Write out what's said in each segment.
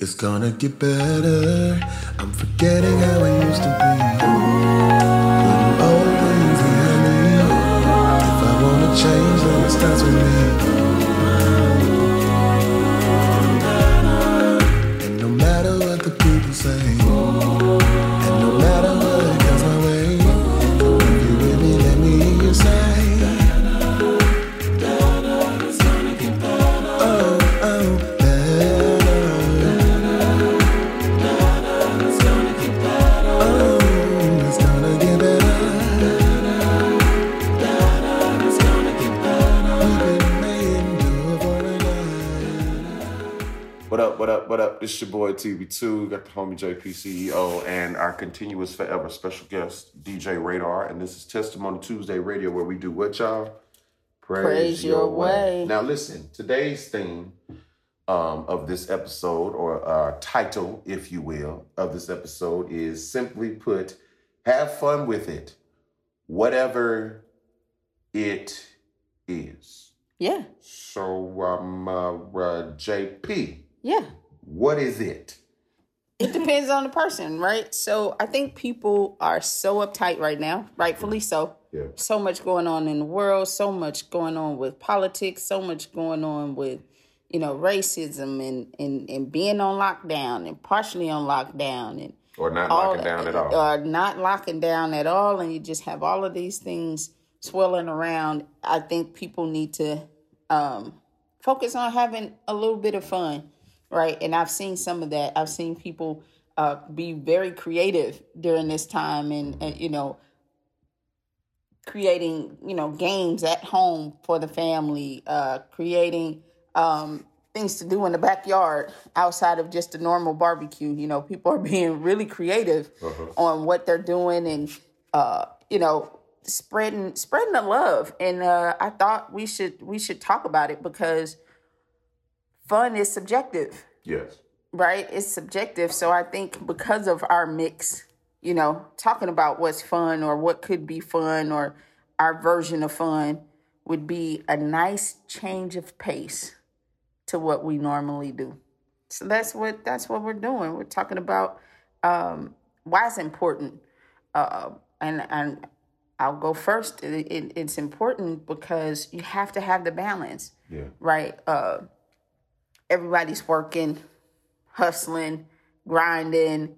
It's gonna get better. I'm forgetting how it used to be. TB two We got the homie JPCEO and our continuous forever special guest, DJ Radar. And this is Testimony Tuesday Radio, where we do what, y'all? Praise, Praise your, your way. way. Now, listen, today's theme um, of this episode, or uh, title, if you will, of this episode is simply put, have fun with it, whatever it is. Yeah. So, um, uh, uh, JP. Yeah what is it? It depends on the person, right? So I think people are so uptight right now, rightfully so. Yeah. So much going on in the world, so much going on with politics, so much going on with, you know, racism and and, and being on lockdown and partially on lockdown and Or not all locking down at all? Or not locking down at all, and you just have all of these things swirling around. I think people need to um, focus on having a little bit of fun, right? And I've seen some of that. I've seen people uh, be very creative during this time, and, and you know, creating you know games at home for the family, uh, creating um, things to do in the backyard outside of just a normal barbecue. You know, people are being really creative on what they're doing, and uh, you know, spreading spreading the love. And uh, I thought we should we should talk about it because fun is subjective yes. right? It's subjective. So I think because of our mix, you know, talking about what's fun or what could be fun or our version of fun would be a nice change of pace to what we normally do. So that's what that's what we're doing. We're talking about um, why it's important, uh, and and I'll go first. It, it, it's important because you have to have the balance Yeah. right? Uh, everybody's working, hustling, grinding.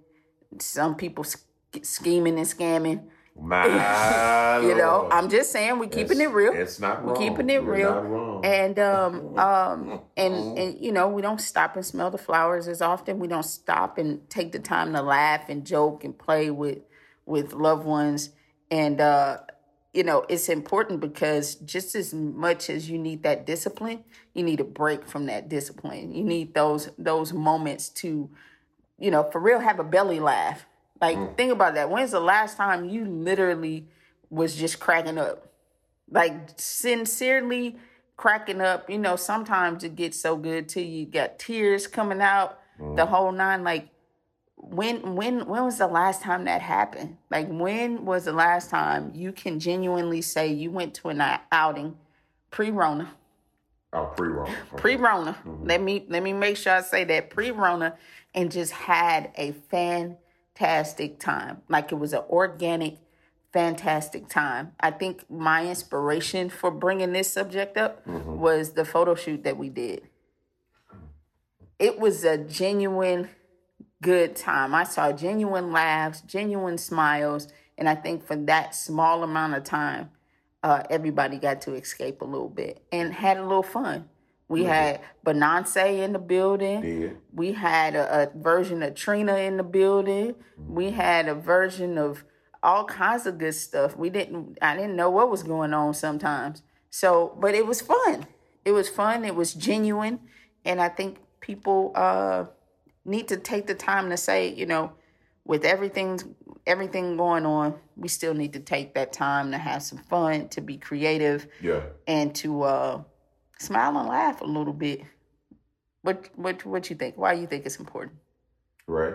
Some people sch- scheming and scamming. My You know, Lord. I'm just saying we're keeping it real. It's not wrong. We're keeping it You're real. And um um and and you know we don't stop and smell the flowers as often. We don't stop and take the time to laugh and joke and play with with loved ones. And uh you know it's important because just as much as you need that discipline, you need a break from that discipline. You need those those moments to you know, for real, have a belly laugh. Like, mm. think about that. When's the last time you literally was just cracking up? Like, sincerely cracking up. You know, sometimes it gets so good till you got tears coming out, the mm. whole nine. Like, when when when was the last time that happened? Like, when was the last time you can genuinely say you went to an uh, outing pre-Rona? oh, pre-wrong. pre-Rona. Mm-hmm. Let me let me make sure I say that pre-Rona, and just had a fantastic time. Like it was an organic, fantastic time. I think my inspiration for bringing this subject up mm-hmm. was the photo shoot that we did. It was a genuine good time. I saw genuine laughs, genuine smiles, and I think for that small amount of time, uh, everybody got to escape a little bit and had a little fun. We had Benance in the building. Yeah. We had a, a version of Trina in the building. We had a version of all kinds of good stuff. We didn't. I didn't know what was going on sometimes. So, but it was fun. It was fun. It was genuine, and I think people uh, need to take the time to say, you know, with everything everything going on, we still need to take that time to have some fun, to be creative, Yeah. and to uh, smile and laugh a little bit. What what what you think? Why you think it's important? Right.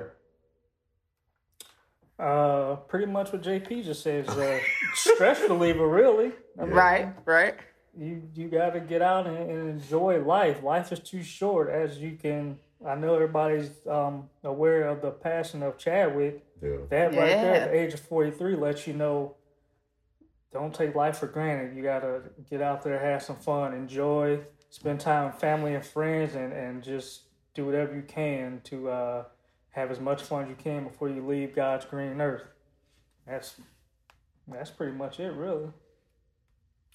Uh, pretty much what JP just said is a stress reliever, really. I mean, Right, right. You you got to get out and, and enjoy life. Life is too short, as you can I know everybody's um, aware of the passing of Chadwick. Yeah. That right there at the age of 43 lets you know don't take life for granted. You got to get out there, have some fun, enjoy, spend time with family and friends, and, and just do whatever you can to uh, have as much fun as you can before you leave God's green earth. That's that's pretty much it, really.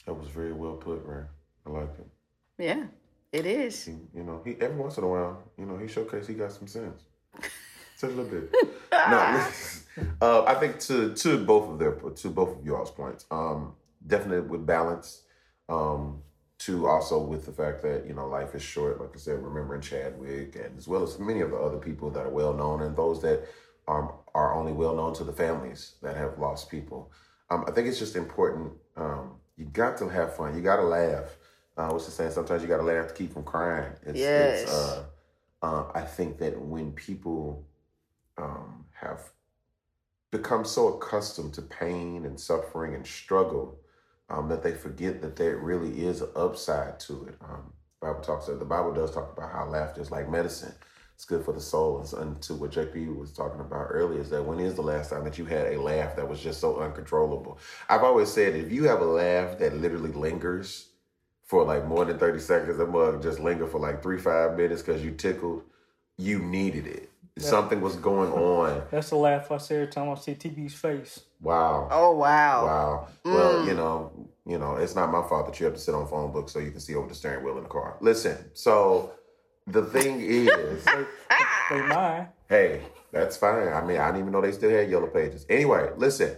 That was very well put, Ray. I like it. Yeah, it is. He, you know, he every once in a while, you know, he showcased he got some sense. Just a little bit. no, uh, I think to to both of their to both of y'all's points, um, definitely with balance. Um, to also with the fact that you know life is short, like I said, remembering Chadwick, and as well as many of the other people that are well known, and those that are are only well known to the families that have lost people. Um, I think it's just important. Um, you got to have fun. You got to laugh. Uh, what's the saying? Sometimes you got to laugh to keep from crying. It's, Yes. It's, uh, uh, I think that when people um, have become so accustomed to pain and suffering and struggle um, that they forget that there really is an upside to it. Um, Bible talks. The Bible does talk about how laughter is like medicine. It's good for the soul. And, so- and to what JP was talking about earlier is that when is the last time that you had a laugh that was just so uncontrollable? I've always said if you have a laugh that literally lingers for like more than 30 seconds, that mug just linger for like three, five minutes because you tickled, you needed it. Something was going on. That's the laugh I say every time I see TB's face. Wow. Oh wow. Wow. Well, mm. you know, you know, it's not my fault that you have to sit on phone book so you can see over the steering wheel in the car. Listen, so the thing is, They mine. hey, that's fine. I mean, I didn't even know they still had yellow pages. Anyway, listen,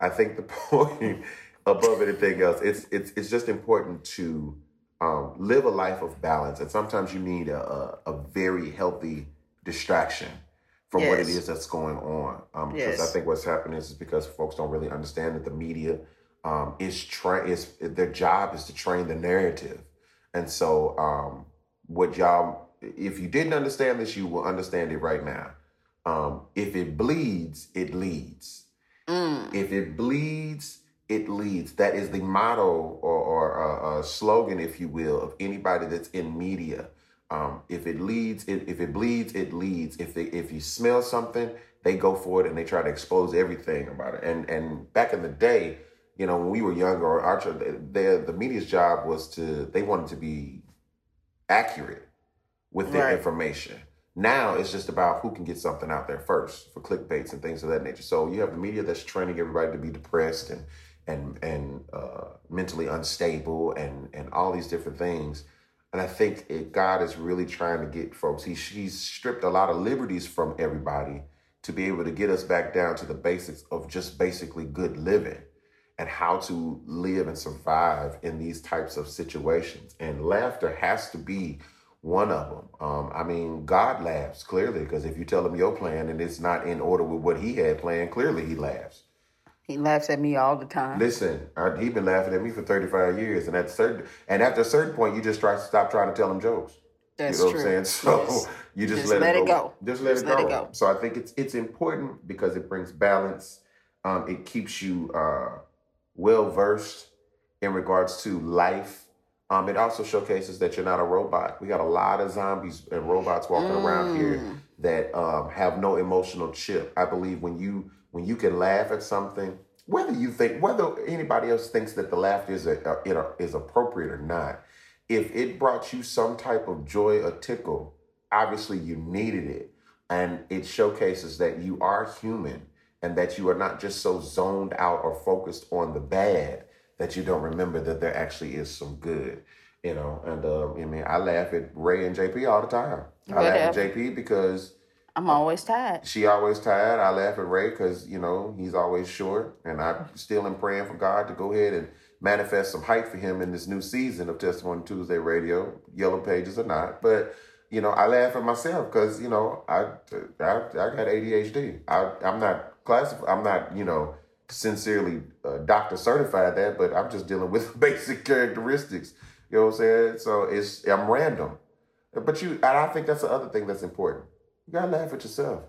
I think the point above anything else, it's it's it's just important to um, live a life of balance, and sometimes you need a a, a very healthy distraction from what it is that's going on. Um, Because I think what's happening is because folks don't really understand that the media um, is tra- is their job is to train the narrative, and so um, what y'all, if you didn't understand this, you will understand it right now. Um, if it bleeds, it leads. Mm. If it bleeds, it leads. That is the motto or, or uh, uh, slogan, if you will, of anybody that's in media. Um, if it leads, it, if it bleeds, it leads. If they, if you smell something, they go for it and they try to expose everything about it. And and back in the day, you know, when we were younger, our the the media's job was to they wanted to be accurate with their Right. information. Now it's just about who can get something out there first for clickbaits and things of that nature. So you have the media that's training everybody to be depressed and and and uh, mentally unstable and and all these different things. And I think it, God is really trying to get folks. He, he's stripped a lot of liberties from everybody to be able to get us back down to the basics of just basically good living and how to live and survive in these types of situations. And laughter has to be one of them. Um, I mean, God laughs clearly because if you tell him your plan and it's not in order with what he had planned, clearly he laughs. He laughs at me all the time. Listen, I, he been laughing at me for 35 years, and at certain and after a certain point, you just try to stop trying to tell him jokes. That's you know true. what I'm saying? So Yes. you just, Just let, let it go. go. Just let, Just it, let go. it go. So I think it's it's important because it brings balance. Um, it keeps you uh, well versed in regards to life. Um, it also showcases that you're not a robot. We got a lot of zombies and robots walking around here Mm. that um, have no emotional chip. I believe when you when you can laugh at something, whether you think whether anybody else thinks that the laughter is a, uh, you is appropriate or not, if it brought you some type of joy or tickle, obviously you needed it, and it showcases that you are human and that you are not just so zoned out or focused on the bad that you don't remember that there actually is some good. You know, and um, I mean, I laugh at Ray and JP all the time. I laugh at JP because I'm always tired. she always tired. I laugh at Ray because you know he's always short, and I still am praying for God to go ahead and manifest some height for him in this new season of Testimony Tuesday Radio, Yellow Pages or not. But you know, I laugh at myself because you know I I, I got ADHD. I I'm not classified. I'm not you know sincerely uh, doctor certified that, but I'm just dealing with basic characteristics. You know what I'm saying? So it's I'm random, but you and I think that's the other thing that's important. You gotta laugh at yourself.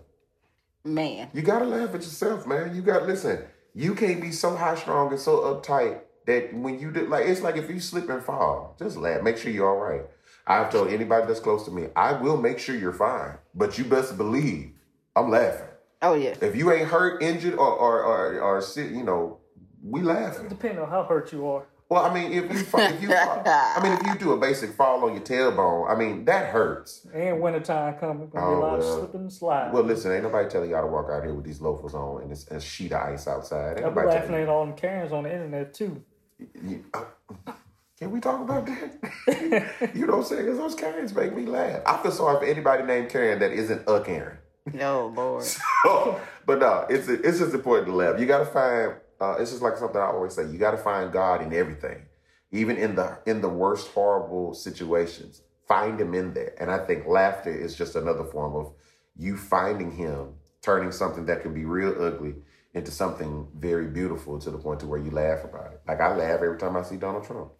Man. You gotta laugh at yourself, man. You gotta listen. You can't be so high strong and so uptight that when you do like it's like if you slip and fall, just laugh. Make sure you're all right. I've told anybody that's close to me, I will make sure you're fine, but you best believe I'm laughing. Oh yeah. If you ain't hurt, injured, or or or, or sick, you know, we laughing. Depending on how hurt you are. Well, I mean, if you if you I mean, if you do a basic fall on your tailbone, I mean that hurts. And wintertime coming, gonna be Oh, a lot of slipping and sliding. Well, listen, ain't nobody telling y'all to walk out here with these loafers on and it's a sheet of ice outside. Ain't I'll be nobody laughing at all them Karens on the internet too. you. you- uh, Can we talk about that? you know what I'm saying? Because those Karens make me laugh. I feel sorry for anybody named Karen that isn't a Karen. No Lord. So, but no, it's it's just important to laugh. You got to find. Uh, it's just like something I always say. You got to find God in everything, even in the in the worst horrible situations. Find Him in there, and I think laughter is just another form of you finding Him, turning something that can be real ugly into something very beautiful to the point to where you laugh about it. Like I laugh every time I see Donald Trump.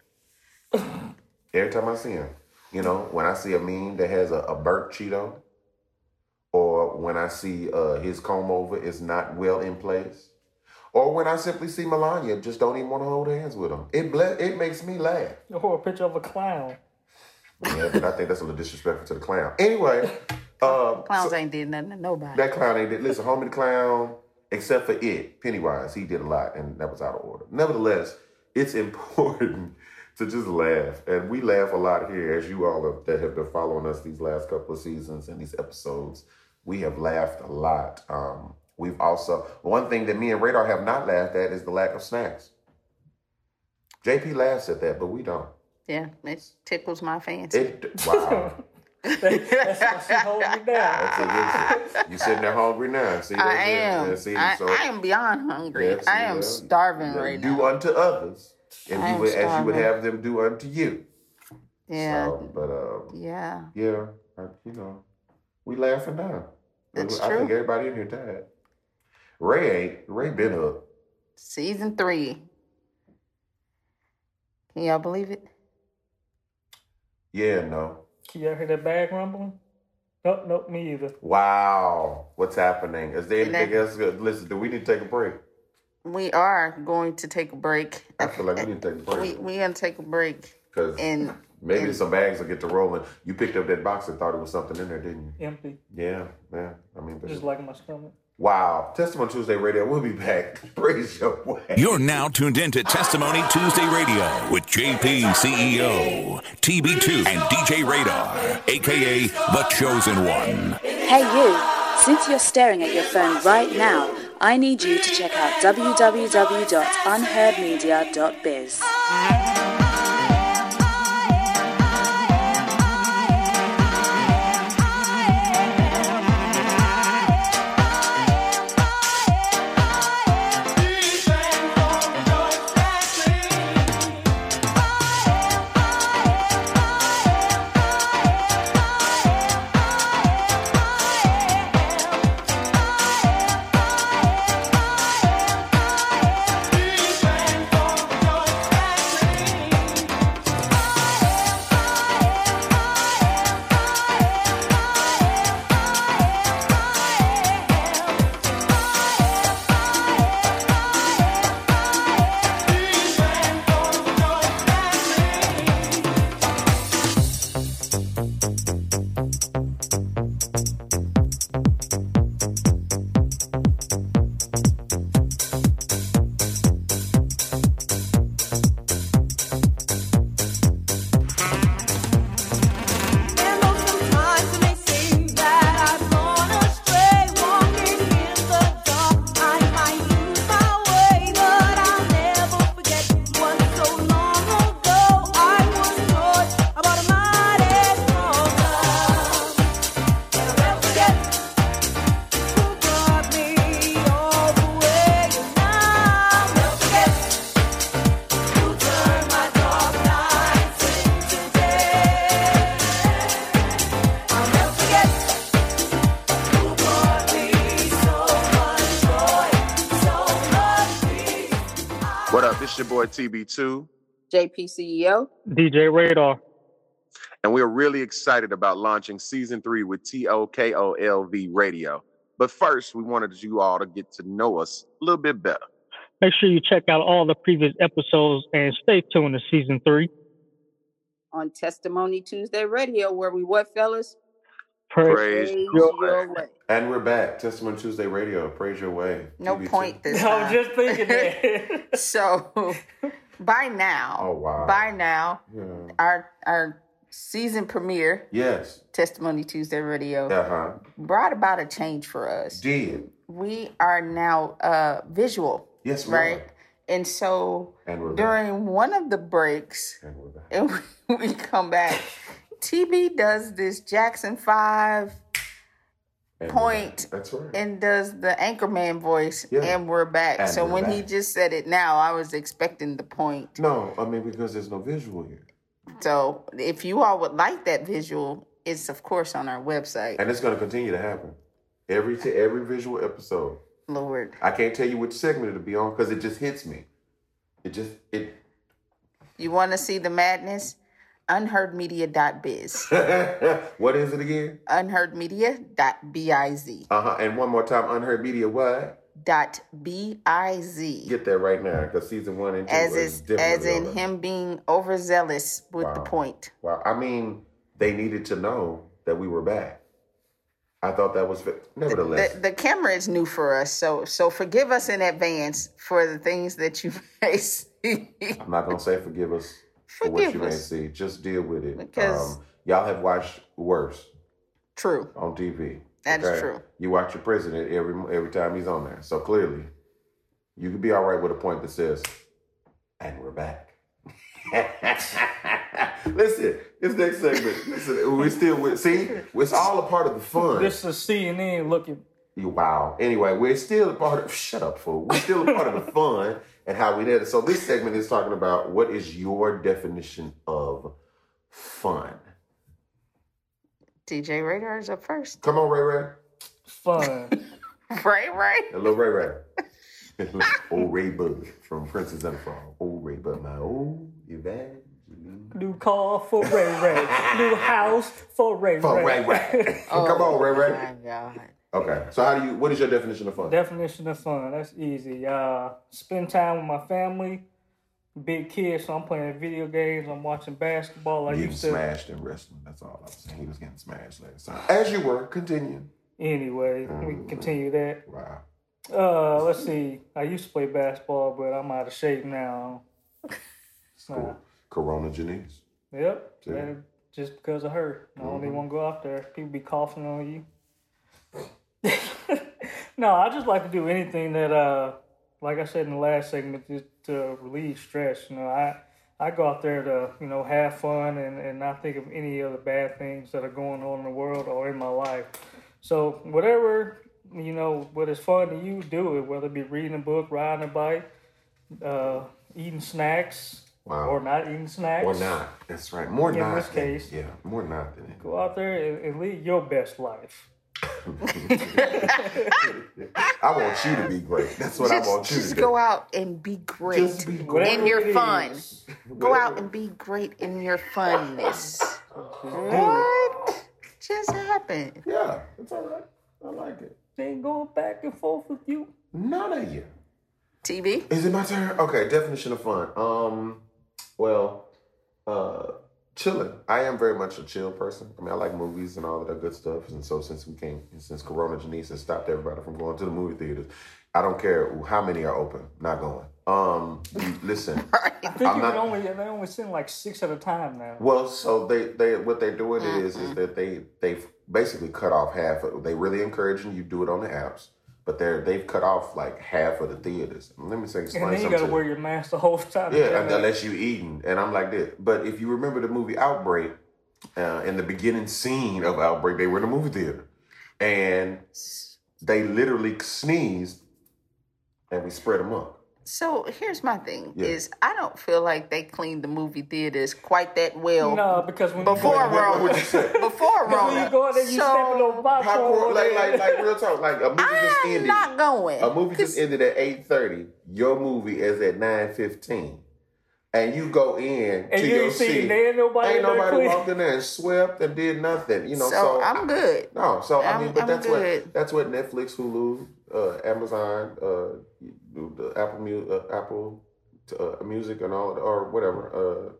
every time I see him, you know, when I see a meme that has a, a burnt Cheeto, or when I see uh, his comb over is not well in place, or when I simply see Melania just don't even want to hold hands with him. It ble- it makes me laugh. Or a picture of a clown. Yeah, but I think that's a little disrespectful to the clown. Anyway, uh, Clowns ain't did nothing to nobody. that clown ain't did. Listen, homie the clown, except for it, Pennywise, he did a lot, and that was out of order. Nevertheless, it's important to just laugh, and we laugh a lot here, as you all have, that have been following us these last couple of seasons and these episodes. We have laughed a lot. Um, we've also one thing that me and Radar have not laughed at is the lack of snacks. JP laughs at that, but we don't. Yeah, it tickles my fancy. It wow. That's why she holding me down. You sitting there hungry now. See, I that's it. am. Yeah, see, I, so- I am beyond hungry. Yeah, see, I am yeah. starving Yeah, right do now. Do unto others, and you am would, as you would have them do unto you. Yeah, So, but um, yeah. yeah, I, you know, we laughing now. It's I think true. everybody in here tired. Ray ain't. Ray been up. Season three. Can y'all believe it? Yeah, no. Can y'all hear that bag rumbling? Nope, nope, me either. Wow, what's happening? Is there anything that- else? good? Listen, do we need to take a break? We are going to take a break. I feel like we need to take a We break we gonna take a break because and maybe and- some bags will get to rolling. You picked up that box and thought it was something in there, didn't you? Empty. Yeah, yeah. I mean, but Just like my stomach. Wow. Testimony Tuesday Radio. We'll be back. Praise your way. You're now tuned in to Testimony Tuesday Radio with JP CEO, TB2, and DJ Radar, aka The Chosen One. Hey you! Since you're staring at your phone right now, I need you to check out www.unheardmedia.biz. TB2, JP CEO. DJ Radar. and we're really excited about launching season three with TOKOLV Radio. But first, we wanted you all to get to know us a little bit better. Make sure you check out all the previous episodes and stay tuned to season three. on Testimony Tuesday Radio, where we what, fellas? Praise. Praise. Praise your your way. And we're back. Testimony Tuesday Radio. Praise your way. No TBT. point this time. I was time. just thinking that. so by now, Oh, wow. by now, Yeah. our our season premiere, Yes. Testimony Tuesday Radio, Uh huh. brought about a change for us. Did. We are now uh visual, Yes, we right? are. And so And we're back. during one of the breaks, And we're back. and we come back, TB does this Jackson Five And uh, point. That's right. and does the anchorman voice, Yeah. and we're back. And so we're when he just said it now, I was expecting the point. no, I mean because there's no visual here, So if you all would like that visual, it's of course on our website. and it's going to continue to happen every to every visual episode. Lord, I can't tell you which segment it'll be on because it just hits me. It just it. you want to see the madness? Unheardmedia.biz. what is it again? Unheardmedia.biz. Uh huh. And one more time, unheard media. What? Dot B-I-Z. Get that right now because season one and two As is as in him being overzealous with the point. Well, I mean, they needed to know that we were back. I thought that was nevertheless. The, the camera is new for us, so so forgive us in advance for the things that you may see. I'm not gonna say forgive us for what you may us. see. Just deal with it. Because- um, y'all have watched worse True. on TV. That is true. You watch your president every every time he's on there. So clearly, you could be all right with a point that says, "And we're back." listen, this next segment. Listen, we still with. See, it's all a part of the fun. this is CNN looking. You- Wow. Anyway, we're still a part of. Shut up, fool. We're still a part of the fun and how we did it. So this segment is talking about what is your definition of fun. DJ Radar is up first. Come on, Ray Ray. Fun. Ray Ray. Hello, Ray Ray. old Ray Bud from Princess and the Frog. Old Ray Bud, my old Evangeline. New car for Ray Ray. New house for Ray For Ray. Ray Ray. Come on, Ray oh My Ray. God. Okay. So how do you? What is your definition of fun? Definition of fun. That's easy. Uh, spend time with my family. Big kid, so I'm playing video games. I'm watching basketball. I Getting used to. smashed in wrestling. That's all I was saying. He was getting smashed last time. As you were. Continue. Anyway, we can continue that. Wow. Uh, let's see. I used to play basketball, but I'm out of shape now. Cool. Corona Janice. Yep. Just because of her. I don't even want to go out there. People be coughing on you. no, I just like to do anything that, uh, like I said in the last segment, just to relieve stress. You know, I I go out there to you know have fun and, and not think of any of the bad things that are going on in the world or in my life. So whatever you know, what is fun to you, do it. Whether it be reading a book, riding a bike, uh, eating snacks, Wow. or not eating snacks, Or not. That's right. More In not. this than- case. yeah, more not than it. Go out there and, and live your best life. I want you to be great. That's what I want you just to do. Just go out and be great Just be great. in your fun. Go out and be great in your funness. What just happened? Yeah, it's all right. I like it. They ain't going back and forth with you. None of you. TB? Is it my turn? Okay, definition of fun. Um, well, uh, chilling. I am very much a chill person. I mean, I like movies and all of that good stuff. And so since we came, since Corona Janice has stopped everybody from going to the movie theaters, I don't care how many are open. Not going. Um, you- listen. I think I'm you not- can only they only send like six at a time now. Well, so they they what they're doing is is that they they've basically cut off half. Of, they really encouraging you do it on the apps, but they're they've cut off like half of the theaters. Let me say explain and then you gotta to wear your mask the whole time. Yeah, un- unless you eating, and I'm like this. But if you remember the movie Outbreak, uh, in the beginning scene of Outbreak, they were in a movie theater, and they literally sneezed, and we spread them up. So here's my thing: Yeah. is I don't feel like they cleaned the movie theaters quite that well no, because when before you What- what Rona. would you say? Before go, when you go out there, you So, stepping on popcorn. Popcorn, like, over like, there. like real talk. Like a movie just I'm ended. not going. A movie just 'Cause ended at eight thirty. Your movie is at nine fifteen, and you go in And to you your ain't seat. there ain't nobody Ain't in there nobody clean. walked in there and swept and did nothing. You know, so, so, I'm good. No, so I I'm- mean, but I'm that's good. what that's what Netflix, Hulu, uh, Amazon, uh, the Apple Mu- uh, Apple uh, Music, and all or whatever. Uh,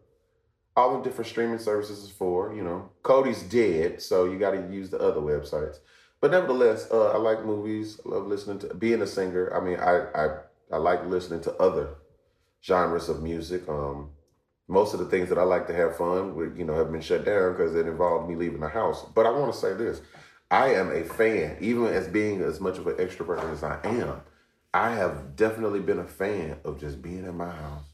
all the different streaming services is for. You know, Kodi's dead, so you got to use the other websites. But nevertheless, uh, I like movies. I love listening to being a singer. I mean, I I I like listening to other genres of music. Um, most of the things that I like to have fun with, you know, have been shut down because it involved me leaving the house. But I want to say this: I am a fan, even as being as much of an extrovert as I am. I have definitely been a fan of just being in my house.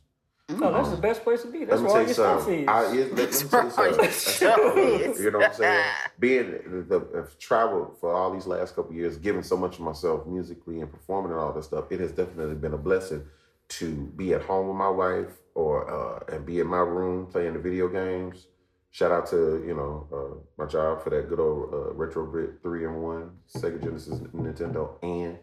No, that's the best place to be. That's where all your stuff is. I, it, let, let me tell you That's where all your something. you know what I'm saying? Being the, the I've traveled for all these last couple years, giving so much of myself musically and performing and all this stuff, it has definitely been a blessing to be at home with my wife or uh, and be in my room playing the video games. Shout out to you know uh, my job for that good old uh, retro Bit three and one Sega Genesis, Nintendo, and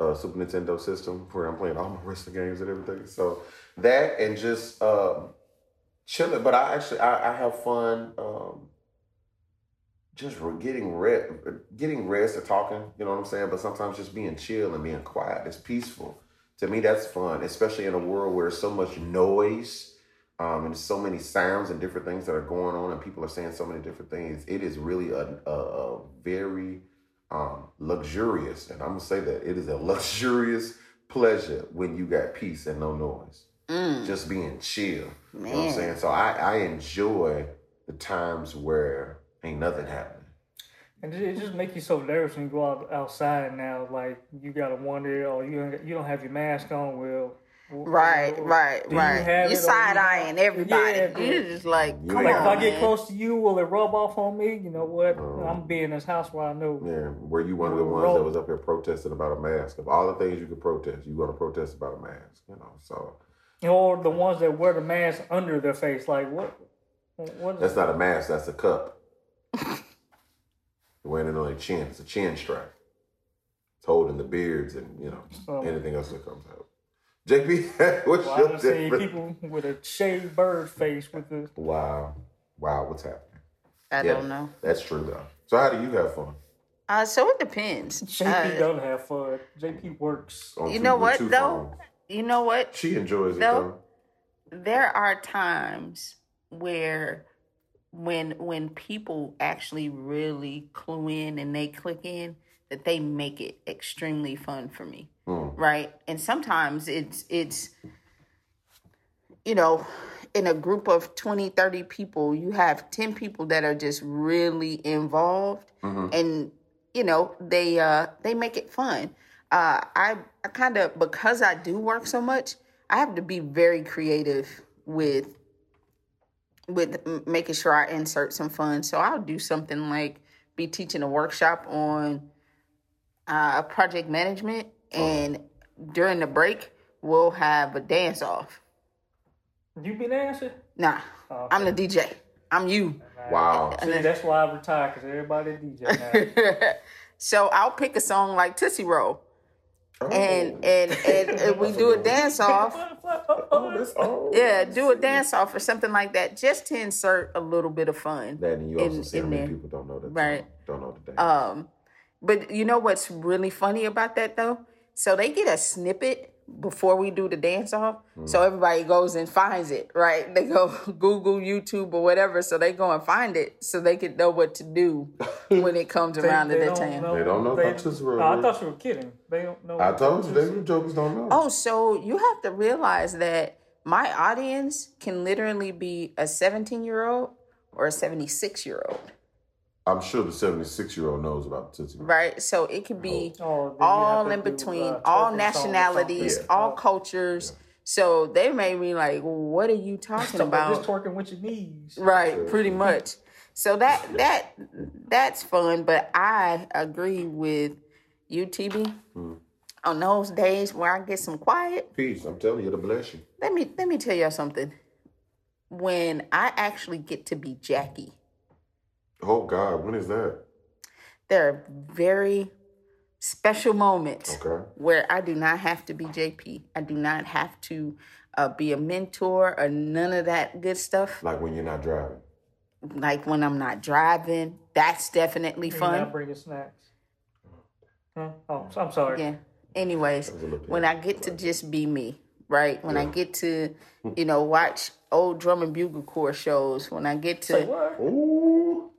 uh, Super Nintendo system where I'm playing all my wrestling games and everything. So that and just um, chilling. But I actually I, I have fun um, just getting rest, getting rest and talking. You know what I'm saying? But sometimes just being chill and being quiet. It's peaceful. To me, that's fun, especially in a world where there's so much noise. Um, and so many sounds and different things that are going on, and people are saying so many different things. It is really a, a, a very um, luxurious, and I'm gonna say that it is a luxurious pleasure when you got peace and no noise, just being chill. You know what I'm saying? So I, I enjoy the times where ain't nothing happening. And it it just make you so nervous when you go out outside now. Like you gotta wonder, oh, you don't, you don't have your mask on. Well, w- Right, w- right, you right. have You it side you eyeing everybody. Yeah, You're just like, You come Like on, if I get man. close to you, will it rub off on me? You know what? Oh. I'm being in this house where I know. Yeah, were you one of the Roll. ones that was up here protesting about a mask? Of all the things you could protest, you gonna protest about a mask, you know? So Or the ones that wear the mask under their face. Like what? What is that's not a mask, that's a cup. Wearing it on your chin. It's a chin strap. It's holding the beards and you know So- anything else that comes out. JP, what's Well, your I've seen difference? people with a shaved bird face with the. Wow, wow, what's happening? I Yeah, don't know. That's true though. So how do you have fun? Uh, so it depends. JP Uh, doesn't have fun. JP works. On you two- know what two though? phones? You know what? She enjoys it though. there are times where when when people actually really clue in and they click in that they make it extremely fun for me. Right? And sometimes it's it's you know in a group of 20 30 people you have 10 people that are just really involved and you know they uh they make it fun. Uh i i kind of because i do work so much i have to be very creative with with m- making sure i insert some fun. So i'll do something like be teaching a workshop on uh project management and during the break we'll have a dance off You be dancing? nah i'm the dj i'm you Wow. See, that's why I retired because everybody DJ now. so i'll pick a song like tootsie roll Oh. and and and, and we do a dance off Oh, oh. yeah do a dance off or something like that just to insert a little bit of fun That and you also in- see how many there. people don't know that. Right. Don't know the dance. Um, but you know what's really funny about that though? So they get a snippet before we do the dance off. So mm. everybody goes and finds it, right? They go Google, YouTube, or whatever. So they go and find it so they can know what to do when it comes around to that time. They don't know about Tootsie Roll, No, I thought you were kidding. They don't know. I told you, they jokers don't know. Oh, so you have to realize that my audience can literally be a 17 year old or a 76 year old, I'm sure the 76 year old knows about Tootsie Roll. right? So it could be Oh, all have in do, between, uh, all twerking song or nationalities, something. all Oh. cultures. So they may be like, "What are you talking about about?" Just twerking with your knees. Right, pretty much. So that that that's fun, but I agree with you, TB. Hmm. On those days where I get some quiet, Peace. I'm telling you, to bless you. let me let me tell y'all something. When I actually get to be Jackie, Oh, God. When is that? there are very special moments Okay. where I do not have to be JP. I do not have to uh, be a mentor or none of that good stuff. Like when you're not driving. Like when I'm not driving, that's definitely You're fun. not bringing snacks. Huh? Oh, I'm sorry. Yeah. Anyways, was a little when I get to just be me, right? When I get to, you know, watch old drum and bugle corps shows, when I get to Say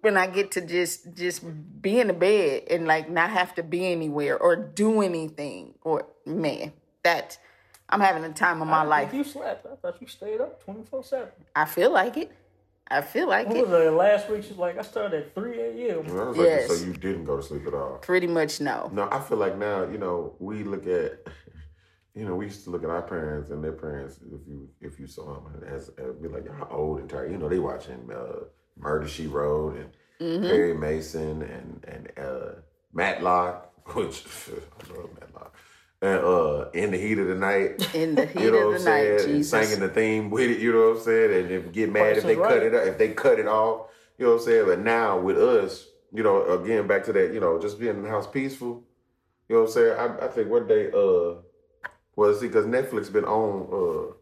when I get to just just be in the bed and like not have to be anywhere or do anything or man, that I'm having the time of my I life. You slept. I thought you stayed up 24 7. I feel like it. I feel like What was it. it? Last week, she's like, I started at 3 a.m. I was like, Yes. so you didn't go to sleep at all. Pretty much no. No, I feel like now, you know, we look at, you know, we used to look at our parents and their parents. If you if you saw them as, as be like how old and tired, you know, they watching uh, Murder She Wrote and Mm-hmm. Perry Mason and and uh, Matlock, which I love Matlock, and uh, in the heat of the night. In the heat You know of what the night, saying? Jesus. singing the theme with it, you know what I'm saying? And if get mad if they is cut it up, if they cut it off, you know what I'm saying? But now with us, you know, again back to that, you know, just being in the house peaceful. You know what I'm saying? I, I think one day, uh, well, see, because Netflix been on uh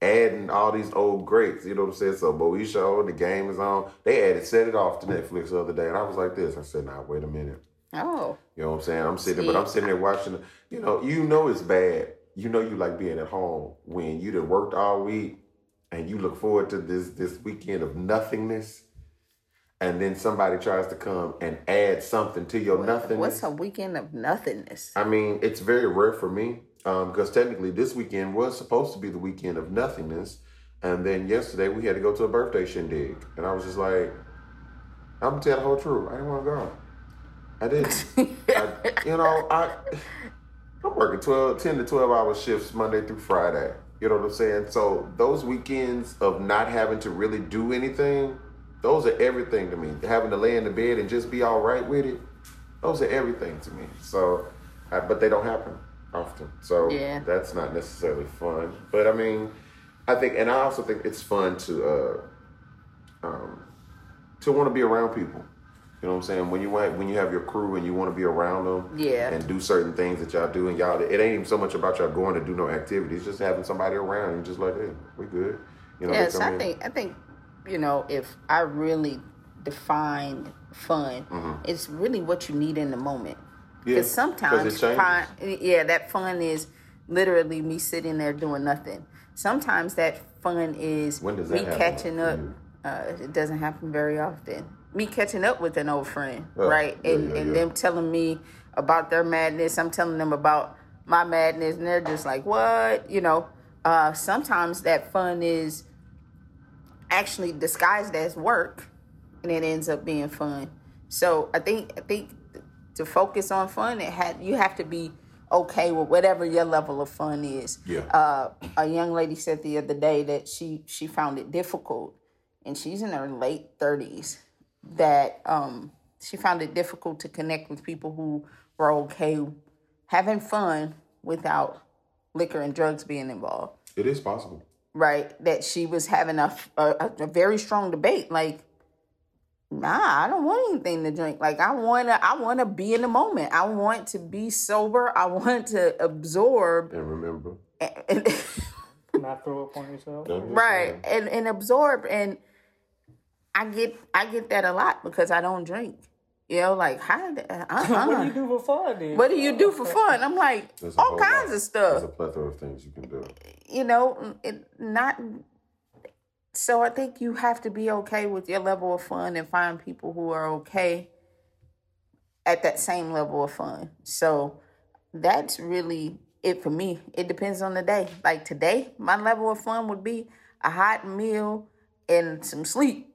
adding all these old greats. You know what I'm saying? So Moesha, the game is on. They added Set It Off to Netflix the other day, and I was like this. I said, "Nah, wait a minute." Oh. You know what I'm saying? I'm sitting, but I'm sitting there watching. You know, you know it's bad. You know you like being at home when you done worked all week, and you look forward to this this weekend of nothingness, and then somebody tries to come and add something to your nothingness. What's a weekend of nothingness? I mean, it's very rare for me Um, because technically this weekend was supposed to be the weekend of nothingness, and then yesterday we had to go to a birthday shindig, and I was just like, I'm gonna tell the whole truth. I didn't want to go. I didn't. I, you know, I I'm working 12, 10 to 12 hour shifts Monday through Friday. You know what I'm saying? So those weekends of not having to really do anything, those are everything to me. Having to lay in the bed and just be all right with it, those are everything to me. So, I, but they don't happen often. So Yeah. that's not necessarily fun. But I mean, I think, and I also think it's fun to, uh, um, to want to be around people. You know what I'm saying? When you want, when you have your crew and you want to be around them, Yeah. and do certain things that y'all do, and y'all, it ain't even so much about y'all going to do no activities, just having somebody around and just like, hey, we good. You know, Yes, I in. think I think you know if I really define fun, it's really what you need in the moment. Yeah, sometimes, fun, yeah, that fun is literally me sitting there doing nothing. Sometimes that fun is me happen catching up. Uh, it doesn't happen very often. Me catching up with an old friend, Oh, right? yeah, and yeah, and yeah. them telling me about their madness. I'm telling them about my madness, and they're just like, "What?" You know. Uh, sometimes that fun is actually disguised as work and it ends up being fun. So I think I think to focus on fun, it had you have to be okay with whatever your level of fun is. Yeah. Uh, a young lady said the other day that she she found it difficult, and she's in her late thirties. That um, she found it difficult to connect with people who were okay having fun without liquor and drugs being involved It is possible. right? That she was having a, a, a very strong debate. Like, nah, I don't want anything to drink. Like, I wanna, I wanna be in the moment. I want to be sober. I want to absorb, And remember, and, Not throw up on yourself. Right, and and absorb. And I get, I get that a lot because I don't drink. You know, like how? Uh-uh. What do you do for fun then? What do you do for fun? I'm like all kinds lot- of stuff. There's a plethora of things you can do. you know, it not. So I think you have to be okay with your level of fun and find people who are okay at that same level of fun. So that's really it for me. It depends on the day. Like today, my level of fun would be a hot meal and some sleep.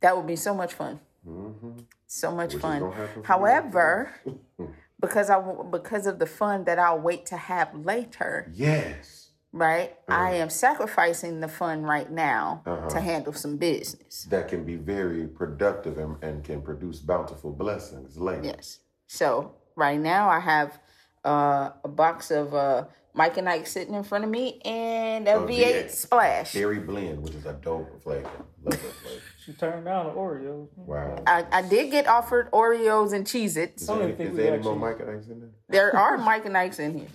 That would be so much fun. Mm-hmm. So much is fun. gonna happen for me. However, because I because of the fun that I'll wait to have later, Yes. Right? I am sacrificing the fun right now Uh-huh. to handle some business. That can be very productive and, and can produce bountiful blessings later. Yes. So right now I have uh, a box of uh, Mike and Ike sitting in front of me and a A V8 V8. splash. Berry blend, which is a dope flavor. Love that flavor. She turned down the Oreos. Wow. I, I did get offered Oreos and Cheez-Its. Is there, even think is there any more Mike and Ike's in there? There are Mike and Ike's in here.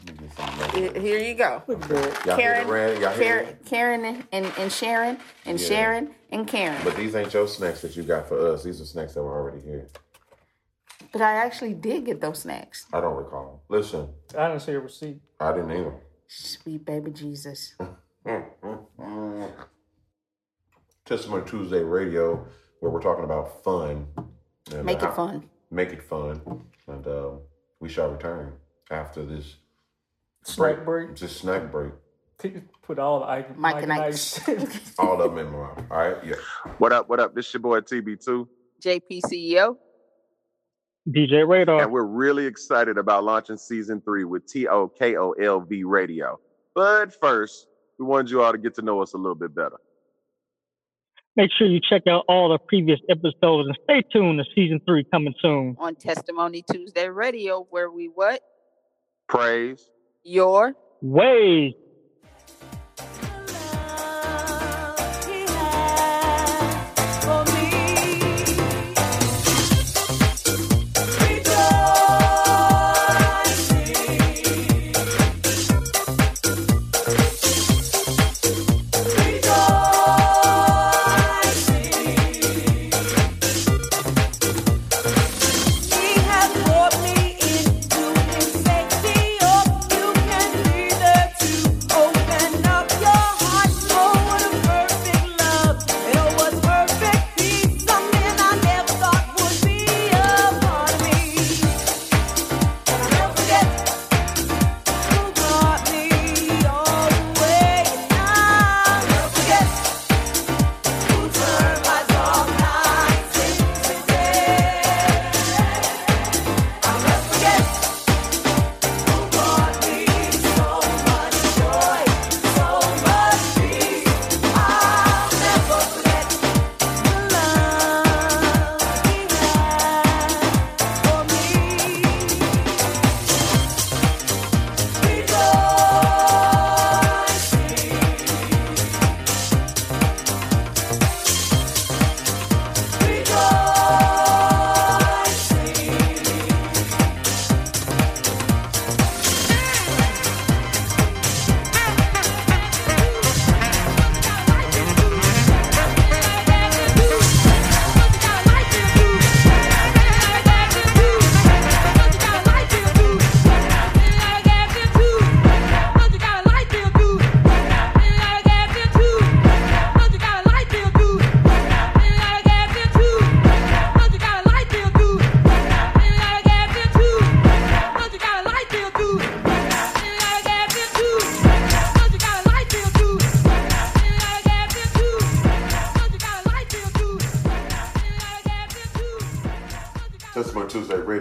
Let me get some Mike. Here here you go. Look at that. Y'all Karen, hear the? Y'all hear Karen, it? Karen and, and, and Sharon and Yeah. Sharon and Karen. But these ain't your snacks that you got for us. These are snacks that were already here. But I actually did get those snacks. I don't recall. Listen, I didn't see a receipt. I didn't either. Sweet baby Jesus. Testimony Tuesday Radio, where we're talking about fun. and Make how- it fun. Make it fun. And uh, we shall return after this Snack break. Just snack break. Put all the Ike, Mike and Ike's. All of them in my mouth. All right. Yeah. What up? What up? This is your boy TB2, JP CEO. DJ Radar. and we're really excited about launching season three with TOKOLV Radio. But first, we wanted you all to get to know us a little bit better. Make sure you check out all the previous episodes and stay tuned to season three coming soon. On Testimony Tuesday Radio, where we what? Praise, Your Ways.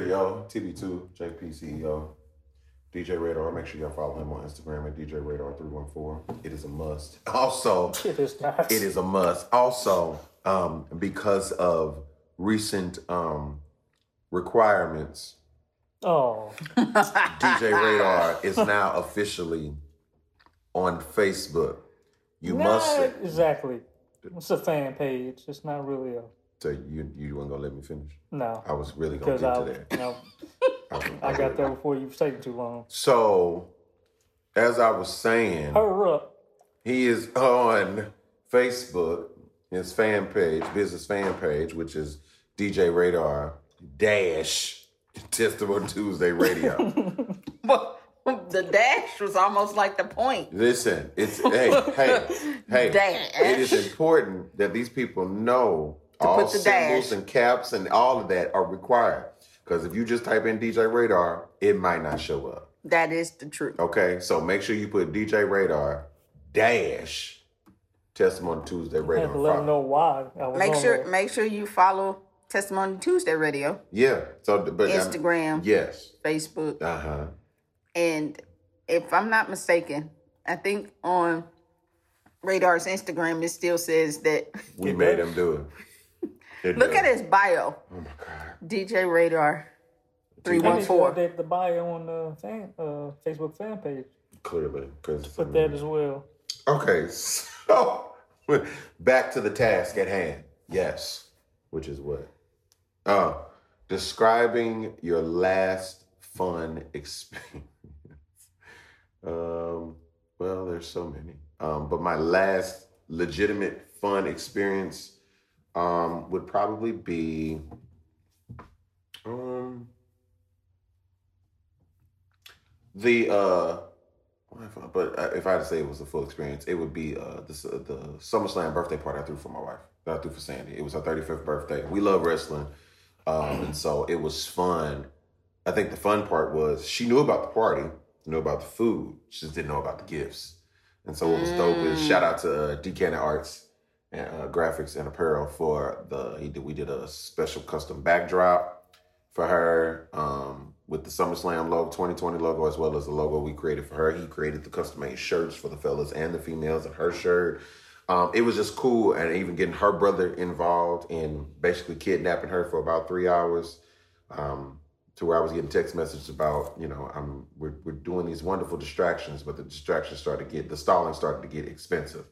Radio, TB2, JP CEO, DJ Radar. Make sure y'all follow him on Instagram at DJ Radar 314. It is a must. Also, It is not. it is a must. Also, um, because of recent um, requirements, Oh, DJ Radar is now officially on Facebook. You not must. exactly. It's a fan page. It's not really a So you you weren't gonna let me finish? no. I was really gonna get I, to that. No. I was- I got there before you was taking too long. So, as I was saying, Hurry up. he is on Facebook, his fan page, business fan page, which is DJ Radar dash Testimony Tuesday Radio. But the dash was almost like the point. Listen, it's hey, hey, hey. Dash. It is important that these people know To all put the symbols dash. and caps and all of that are required. Because if you just type in DJ Radar, it might not show up. That is the truth. Okay, so make sure you put DJ Radar dash Testimony Tuesday Radio. had to let them know why. Make sure there. make sure you follow Testimony Tuesday Radio, Yeah. So, but I'm- Instagram, yes. Facebook, Uh huh. and if I'm not mistaken, I think on Radar's Instagram it still says that. We made him do it. It Look does. at his bio, Oh my God. DJ Radar three I one need to four. update the bio on the fan, uh, Facebook fan page. Clearly, because Put that as well. Okay, so back to the task at hand. Yes, which is what? Uh, describing your last fun experience. um, well, there's so many. Um, but my last legitimate fun experience um, would probably be um, the uh, I had fun. But uh, if I had to say it was a full experience, it would be uh, this, uh, the SummerSlam birthday party I threw for my wife. That I threw for Sandy. It was her 35th birthday. We love wrestling, um, and so it was fun. I think the fun part was she knew about the party, knew about the food, she just didn't know about the gifts. And so what was dope is shout out to uh, Decannon Arts and uh, graphics and apparel for the he did we did a special custom backdrop for her um, with the SummerSlam logo 2020 logo as well as the logo we created for her. He created the custom made shirts for the fellas and the females and her shirt. Um, it was just cool and even getting her brother involved in basically kidnapping her for about three hours. Um, to where I was getting text messages about, you know, I'm we're we're doing these wonderful distractions, but the distractions started to get the stalling started to get expensive.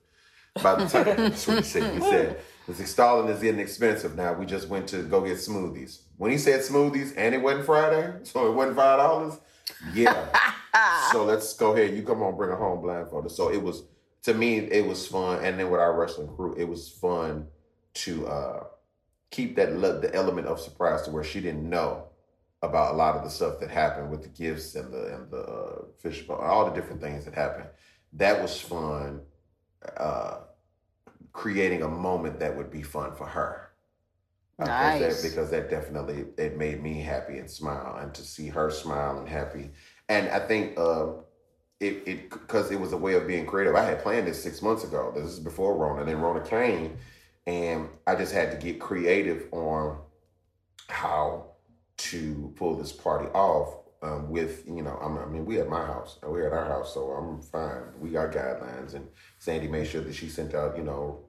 By the time that's what he said. He said the stalling is getting expensive now. We just went to go get smoothies. When he said smoothies and it wasn't Friday, so it wasn't five dollars. Yeah. so let's go ahead. You come on, bring her home blindfolded. So it was to me, it was fun. And then with our wrestling crew, it was fun to uh keep that le- the element of surprise to where she didn't know about a lot of the stuff that happened with the gifts and the and the uh, fishbowl, all the different things that happened. That was fun. Uh, creating a moment that would be fun for her. Uh, 'cause that- Nice. because that definitely it made me happy and smile, and to see her smile and happy. And I think um, it it because it was a way of being creative. I had planned this six months ago. This is before Rona. Then Rona came, and I just had to get creative on how to pull this party off um, with you know I'm, I mean we at my house we're at our house so I'm fine we got guidelines and Sandy made sure that she sent out you know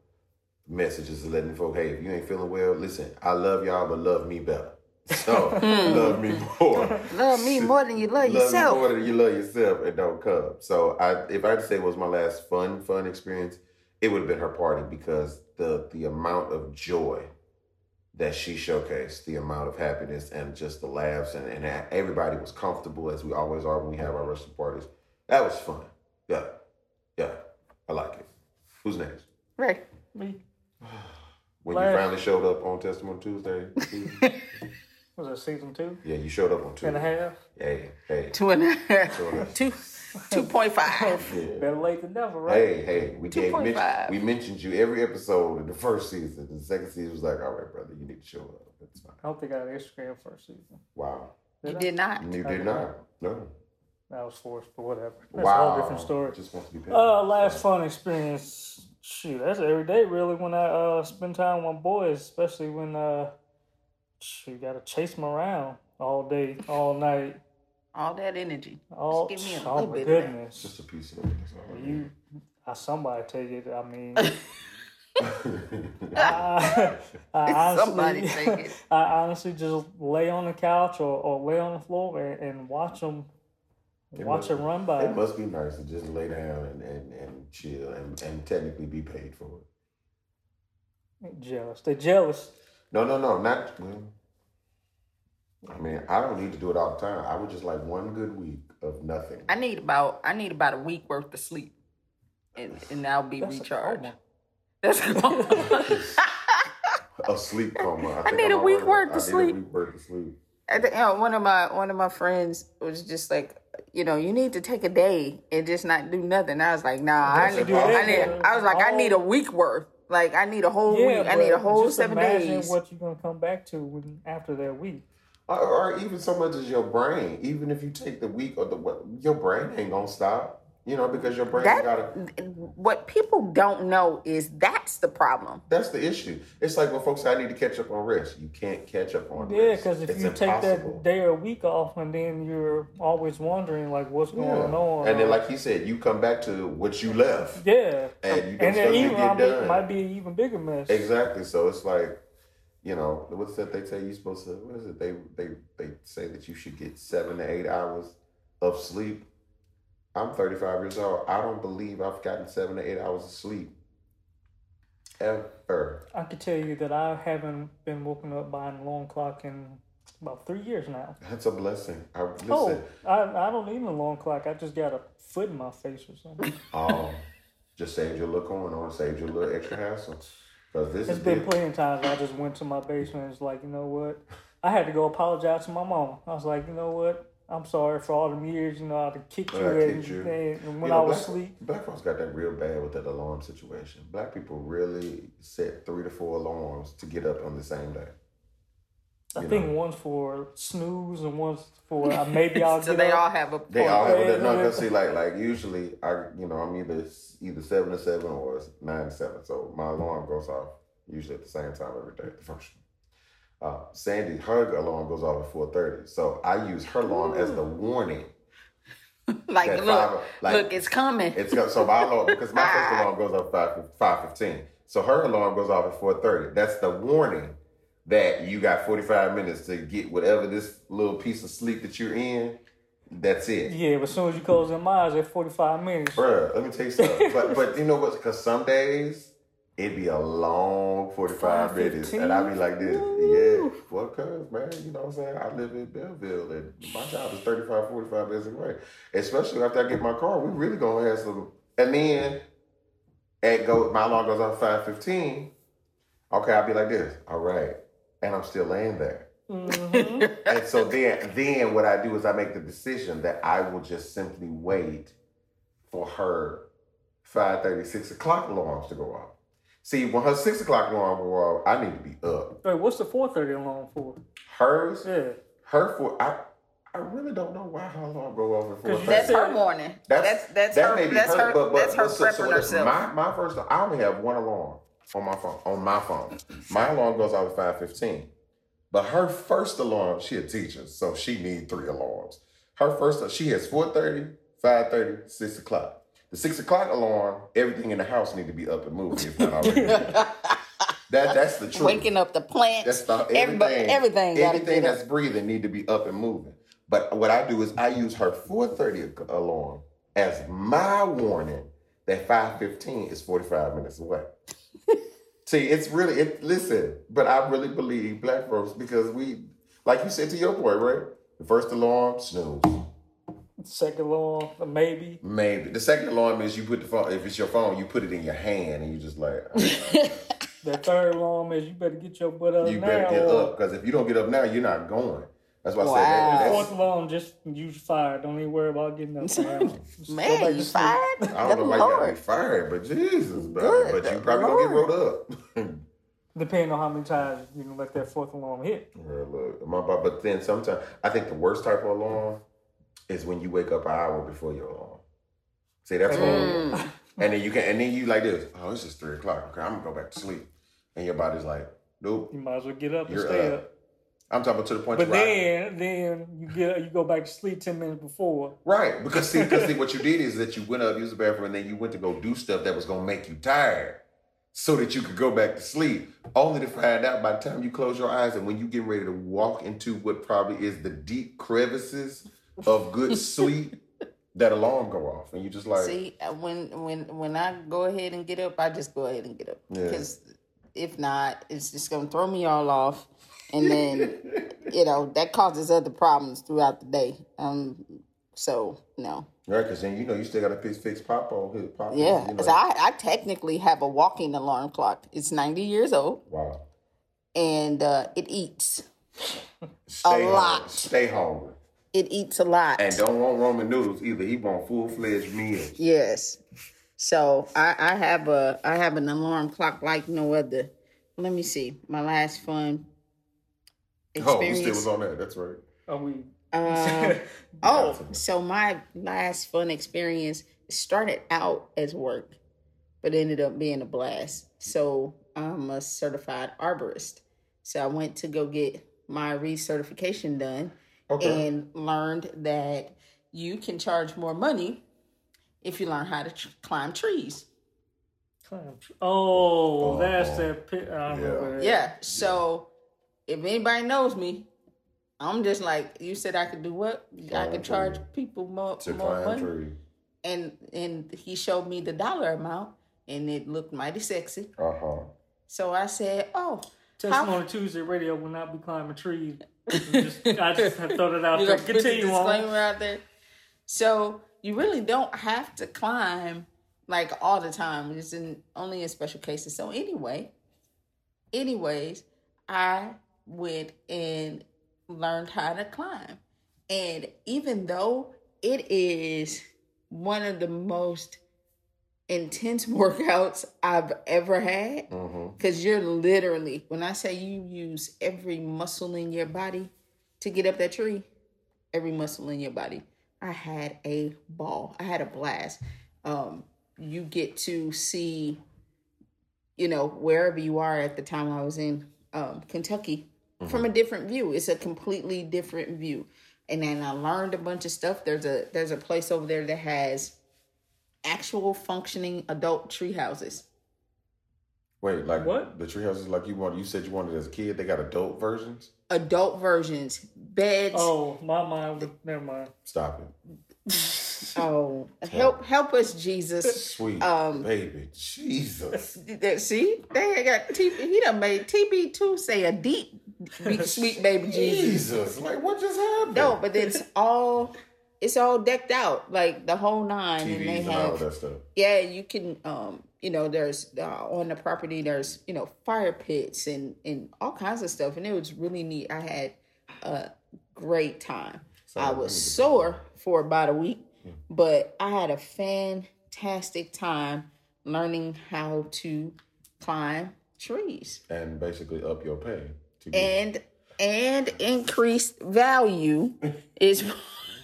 messages letting folk hey if you ain't feeling well listen I love y'all but love me better so love me more Love me more than you love love yourself. you more than you love yourself and don't come. So I, if I had to say it was my last fun, fun experience, it would have been her party because the the amount of joy that she showcased, the amount of happiness and just the laughs and, and everybody was comfortable as we always are when we have our wrestling parties. That was fun. Yeah. Yeah. I like it. Who's next? Right. Me. When you finally showed up on Testimony Tuesday. Tuesday? Was it season two yeah, you showed up on Tuesday. and a half? Hey, hey. Two and a half. Two and a half. Two, two point five. Yeah. Better late than never, right? Hey, hey, we gave 2.5. mention, we mentioned you every episode in the first season. The second season was like, all right, brother, you need to show up. It's fine. I don't think I had Instagram first season. Wow. You I? did not. You did not. No. That was forced, but whatever. That's wow. a whole different story. Just wants to be paid. Uh, last fun experience. Shoot, that's every day really when I uh spend time with my boys, especially when uh, shoot, you gotta chase them around all day, all night, All that energy. all. Just give me a oh little my bit of that. goodness, Just a piece of it. that's all. you, I uh, somebody take it. I mean, I, I honestly, Somebody take it. I honestly just lay on the couch or, or lay on the floor and, and watch them, It watch must- them run by. It must be nice to just lay down and, and, and chill and, and technically be paid for it. Jealous. They jealous. No, no, no, not. Well, I mean, I don't need to do it all the time. I would just like one good week of nothing. I need about I need about a week worth of sleep, and and I'll be That's a recharged. coma. That's a sleep coma. I, think need I'm a all week right. worth I of need sleep. A week worth of sleep. I think, you know, one of my one of my friends was just like, you know, you need to take a day and just not do nothing. I was like, nah, I need, I need. I was like, I need a oh. week worth. Like, I need a whole Yeah, week. I need a whole just seven imagine days. what you're gonna come back to when, after that week. Or, or even so much as your brain. Even if you take the week or the what, your brain ain't gonna stop. You know, because your brain that gotta. what people don't know is that's the problem. That's the issue. It's like when folks say I need to catch up on rest. You can't catch up on rest Yeah, because if It's you take that day or week off, and then you're always wondering like what's Yeah. going on, And then, like he said, you come back to what you left. yeah, And you don't and then even get I mean, done. it might be an even bigger mess. Exactly. So it's like, you know, what's that they say you're supposed to? What is it? They they they say that you should get seven to eight hours of sleep. I'm 35 years old. I don't believe I've gotten seven to eight hours of sleep ever. I can tell you that I haven't been woken up by an alarm clock in about three years now. That's a blessing. I listen. Oh, I, I don't need an alarm clock. I just got a foot in my face or something. Um, just saved your little coin on, saved your little extra hassle. Because this It's been plenty of times I just went to my basement and was like, you know what? I had to go apologize to my mom. I was like, you know what? I'm sorry for all the years, you know, how to kick you and, you. and when You know, I was black, asleep. Black folks got that real bad with that alarm situation. Black people really set three to four alarms to get up on the same day. I think know. one's for snooze and one's for uh, maybe I'll so get they up. all have a They all have Yeah, that. No, because see, like, like usually, I, you know, I'm either either seven to seven or nine to seven. So my alarm goes off usually at the same time every day. The first one. Uh, Sandy, her alarm goes off at four thirty. So I use her alarm as the warning. like that look, five- like- look, it's coming. It's go- so my alarm because my first alarm goes off five five fifteen. So her alarm goes off at four thirty. That's the warning that you got forty five minutes to get whatever this little piece of sleep that you're in. That's it. Yeah, but as soon as you close them eyes at 45 minutes, Bruh, let me tell you something. but but you know what? Because some days it'd be a long 45 minutes. And I'd be like this. Yeah. Well, cuz, man, you know what I'm saying? I live in Belleville and my job is 35, 45 minutes away. Especially after I get my car, we really gonna have some. And then at go, my alarm goes off 515. Okay, I'll be like this. All right. And I'm still laying there. Mm-hmm. and so then, then what I do is I make the decision that I will just simply wait for her 5.30, 6 o'clock alarms to go off. See, when her 6 o'clock alarm go off, I need to be up. wait, what's the 430 alarm for? Hers, Yeah. her for I, I really don't know why her alarm go off at 4.30. That's her morning. That's that's, that her. may be That's her. but- but- that's her but so- so prepping what- herself. My, my first, I only have one alarm on my phone. On my phone, my alarm goes off at five fifteen. But her first alarm, she a teacher, so she need three alarms. Her first, she has 4.30, 5.30, 6 o'clock. The six o'clock alarm, everything in the house need to be up and moving. If not already. that that's the truth. Waking up the plants. That's the everything. everything Everything that's up. breathing need to be up and moving. But what I do is I use her 4:30 alarm as my warning that 5:15 is 45 minutes away. See, it's really it. Listen, but I really believe black folks because we, like you said to your point, right? The first alarm, snooze. Second alarm, maybe. Maybe the second alarm is you put the phone. If it's your phone, you put it in your hand and you just like. Uh. The third alarm is you better get your butt up You now. better get or- up because if you don't get up now, you're not going. That's why I said that. Wow. that's- Fourth alarm, just use fire. Don't even worry about getting up. man. Just go back Man, to you fired? I don't know why you got me fired, but Jesus, bro. Good But you probably gonna get Lord. rolled up. Depending on how many times you can let that fourth alarm hit. Well, look, my, but but then sometimes I think the worst type of alarm is when you wake up an hour before your alarm. See, that's Mm. horrible. And then you can, and then you like this. Oh, it's just three o'clock. Okay, I'm gonna go back to sleep. And your body's like, nope. You might as well get up and stay up. up. I'm talking to the point. But where I- then, then you get you go back to sleep ten minutes before. Right, because see, because see, what you did is that you went up, used the bathroom, and then you went to go do stuff that was gonna make you tired, so that you could go back to sleep. Only to find out by the time you close your eyes and when you get ready to walk into what probably is the deep crevices of good sleep, that alarm go off, and you just like, See, uh, when when when I go ahead and get up, I just go ahead and get up Yeah. because if not, it's just gonna throw me all off, and then you know that causes other problems throughout the day. Um, so no, right? Because then you know you still got to fix fix pop on his pop. yeah, you know. I I technically have a walking alarm clock. It's ninety years old, wow, and uh, it eats. stay hungry. lot. Stay hungry, It eats a lot. and don't want Roman noodles either. He want full fledged meals. Yes. So I, I have a I have an alarm clock like no other. Let me see. My last fun Oh, you still was on that. That's right. Are we? Um, oh, so my last fun experience started out as work, but ended up being a blast. So I'm a certified arborist. So I went to go get my recertification done Okay. and learned that you can charge more money if you learn how to tr- climb trees. Oh, that's that. Pit, I don't Yeah. what Yeah. So if anybody knows me, I'm just like you said. I could do what? I Climb could charge people more, to more money. tree. And and he showed me the dollar amount, and it looked mighty sexy. Uh huh. So I said, "Oh, Testimony Tuesday radio will not be climbing trees. Just, I just have thrown it out you there. gonna put the Continue on. disclaimer out there." So you really don't have to climb like all the time. It's in only in special cases. So anyway, anyways, I went and learned how to climb. And even though it is one of the most intense workouts I've ever had, Mm-hmm. because you're literally, when I say you use every muscle in your body to get up that tree, every muscle in your body, I had a ball. I had a blast. Um, you get to see, you know, wherever you are at the time I was in um, Kentucky from a mm-hmm. different view. It's a completely different view. And then I learned a bunch of stuff. There's a there's a place over there that has actual functioning adult tree houses. Wait, like What? The treehouses, like you want You said you wanted as a kid. They got adult versions. Adult versions, beds. Oh, my mind. Never mind. Stop it. Oh, help help us, Jesus. Sweet Um, baby, Jesus. That- See, they got TB. He done made TB two say a deep, big, sweet baby Jesus. Jesus, like what just happened? No, but then it's all it's all decked out like the whole nine, and they TVs and all have that stuff. yeah. You can um you know there's uh, on the property there's you know fire pits and and all kinds of stuff, and it was really neat. I had a great time. I was sore for about a week, but I had a fantastic time learning how to climb trees And basically up your pay. To get, and and increased value is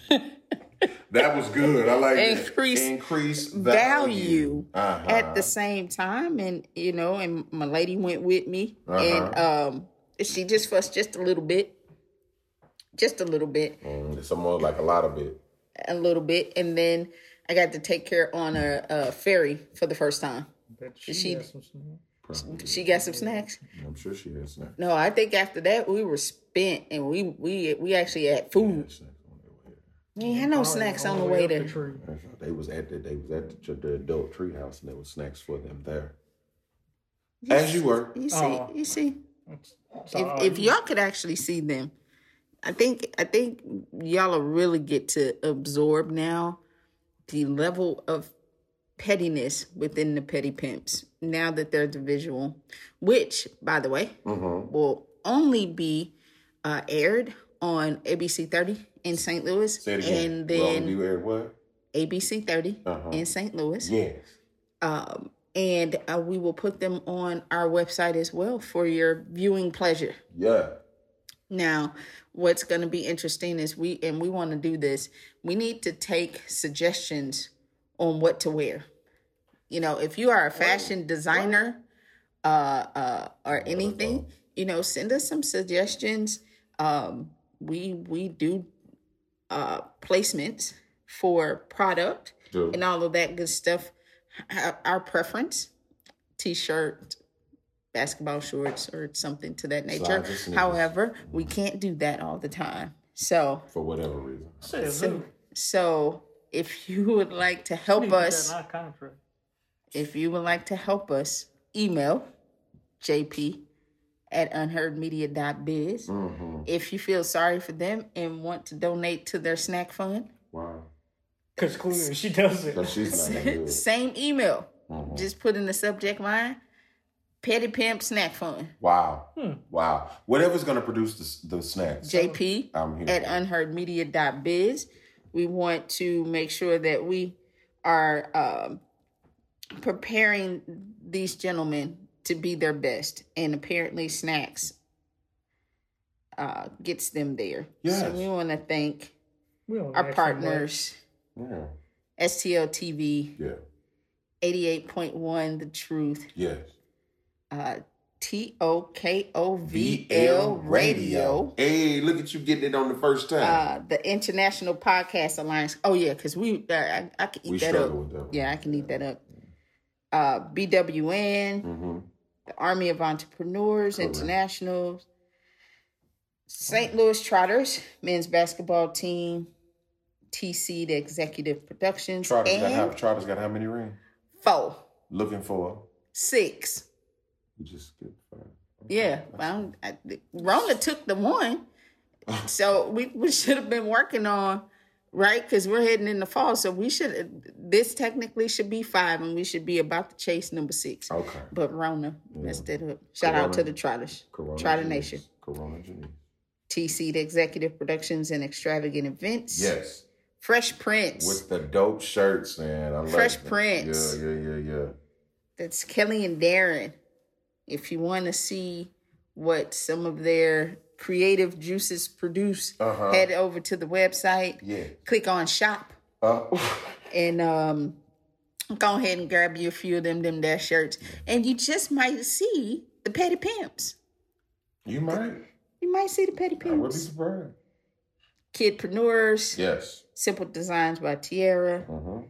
that was good. I like. Increase increase value Uh-huh. at the same time and you know and my lady went with me and Uh-huh. um she just fussed just a little bit just a little bit Mm, it's almost like a lot of it. A little bit and then i got to take care on a, a ferry for the first time she, She- has some snacks. she got some snacks I'm sure she has snacks. no i think after that we were spent and we we we actually had food Snacks on their way. we had no snacks on the way there tree. They was at the they was at the, the adult treehouse and there was snacks for them there. As you were. you see Oh. you see if, uh, if y'all could actually see them i think i think y'all really get to absorb now the level of pettiness within the petty pimps now that they're the visual which by the way Mm-hmm. will only be uh, aired on abc 30 in st louis Say it again. and then you aired what? abc 30 Uh-huh. in st louis Yes. um, and uh, we will put them on our website as well for your viewing pleasure Yeah. now, what's going to be interesting is we, and we want to do this, we need to take suggestions on what to wear. You know, if you are a fashion designer uh, uh, or anything, you know, send us some suggestions. Um, we we do uh, placements for product and all of that good stuff. Our, our preference, t-shirt, basketball shorts, or something to that nature. Slides. However, we can't do that all the time. So, For whatever reason. So, so if you would like to help to put that us, in our contract. if you would like to help us, email jp at unheardmedia.biz. Mm-hmm. If you feel sorry for them and want to donate to their snack fund, Wow. Because clearly she does it. So she's not gonna do it. same email. Mhm. Just put in the subject line Petty Pimp Snack Fund. Wow. Hmm. Wow. Whatever's gonna produce the, the snacks. JP I'm here. at unheardmedia.biz. We want to make sure that we are um, preparing these gentlemen to be their best. And apparently, Snacks uh, gets them there. So we want to thank our ask partners, Yeah. STL TV, Yeah. 88.1 The Truth, Yes. Uh, T O K O V L Radio. Hey, look at you getting it on the first time. uh, the International Podcast Alliance. Oh yeah, because we uh, I, I can eat we that up. with that. Yeah, I can eat that up. Uh, BWN, Mm-hmm. the Army of Entrepreneurs Correct. International, St. Louis Trotters men's basketball team, TC the Executive Productions, Trotters got how Trotters got how many rings? four, Looking for. six. We just get five. Yeah, well, I, Rona took the one, so we, we should have been working on right because we're heading in the fall. So we should this technically should be five, and we should be about to chase number six. Okay. But Rona messed it up. Shout out to the Trotters, Corona Trotter. Nation. Corona Janice. TC the Executive Productions and Extravagant Events. Yes. Fresh Prince. With the dope shirts, man. I Fresh that. Prince. Yeah, yeah, yeah, yeah. That's Kelly and Darren. If you want to see what some of their creative juices produce, Uh-huh. head over to the website, Yeah. click on shop, Uh, and um, go ahead and grab you a few of them them there shirts, and you just might see the petty pimps. you might. You might see the petty pimps. I would be surprised. Kidpreneurs, Yes. Simple Designs by Tierra. hmm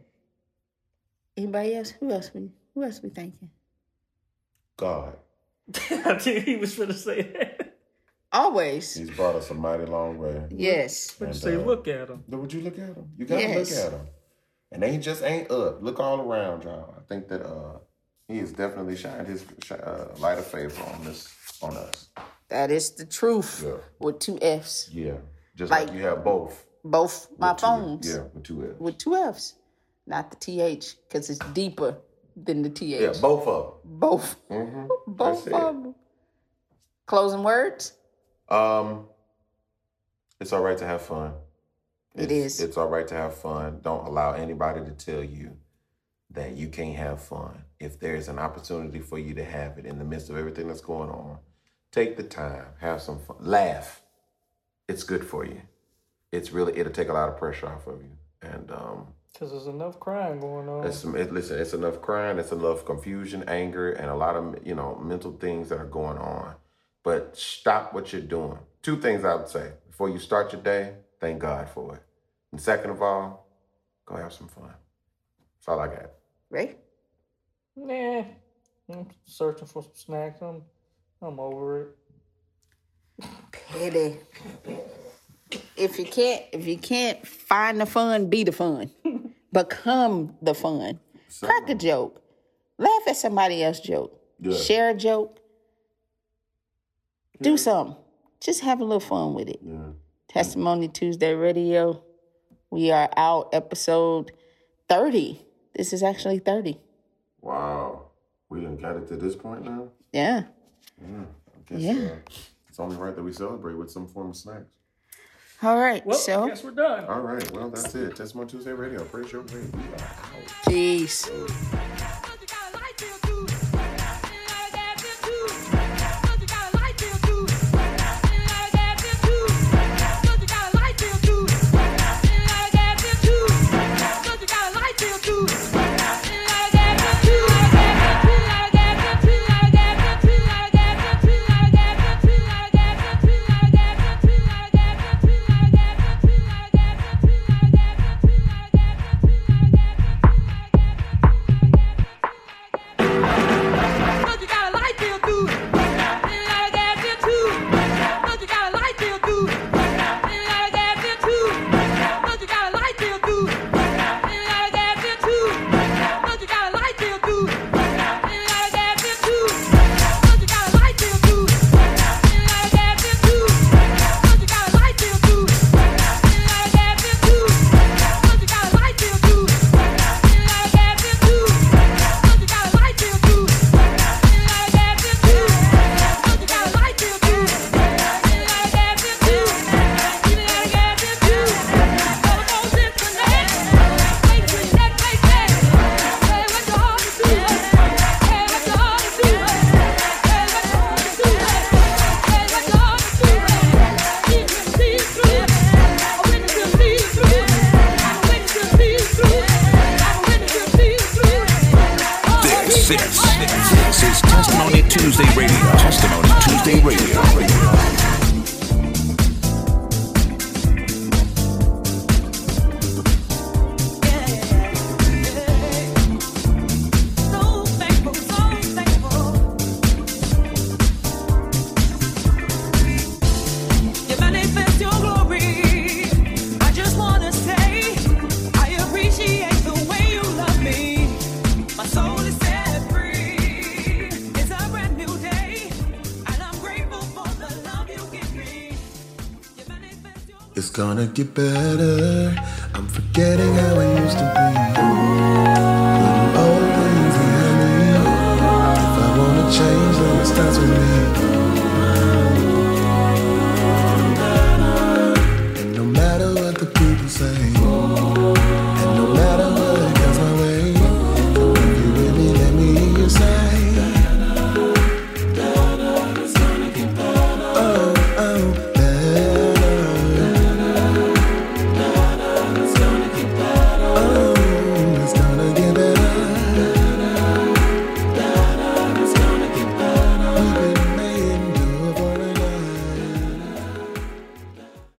Anybody else? Who else we? Who else we thinking? God. I knew he was going to say that. Always, He's brought us a mighty long way. yes. But you say, uh, look at him. Look, Would you look at him? You gotta Yes. look at him. And they just ain't up. Look all around, y'all. I think that uh he has definitely shined his uh, light of favor on this on us. That is the truth Yeah. with two F's. Yeah. Just like, Like- you have both. Both my two- phones Yeah, with two F's. with two F's, not the TH, because it's deeper than the TH. Yeah, both of Both. them. Both That's of them. Closing words? Um, it's all right to have fun. It It's- It's all right to have fun. Don't allow anybody to tell you that you can't have fun. If there's an opportunity for you to have it in the midst of everything that's going on, take the time, have some fun, laugh. It's good for you. It's really it'll take a lot of pressure off of you. And um, Because there's enough crying going on. it's it, listen, it's enough crying, it's enough confusion, anger, and a lot of you know mental things that are going on. But stop what you're doing. Two things I would say before you start your day. Thank God for it. And second of all, go have some fun. That's all I got. Right? Nah. I'm searching for some snacks. I'm, I'm over it. Pity. If you can't, if you can't find the fun, be the fun. Become the fun. Crack a joke. Laugh at somebody else's joke. Yeah. Share a joke. Do something. Just have a little fun with it. Yeah. Testimony Tuesday Radio. We are out episode 30. This is actually 30. Wow. We didn't got it to this point now. Yeah. Yeah. I guess Yeah. uh, it's only right that we celebrate with some form of snacks. All right. Well, so, I guess we're done. All right. Well, that's it. Testimony Tuesday Radio. Pretty sure we are out. peace. Get better.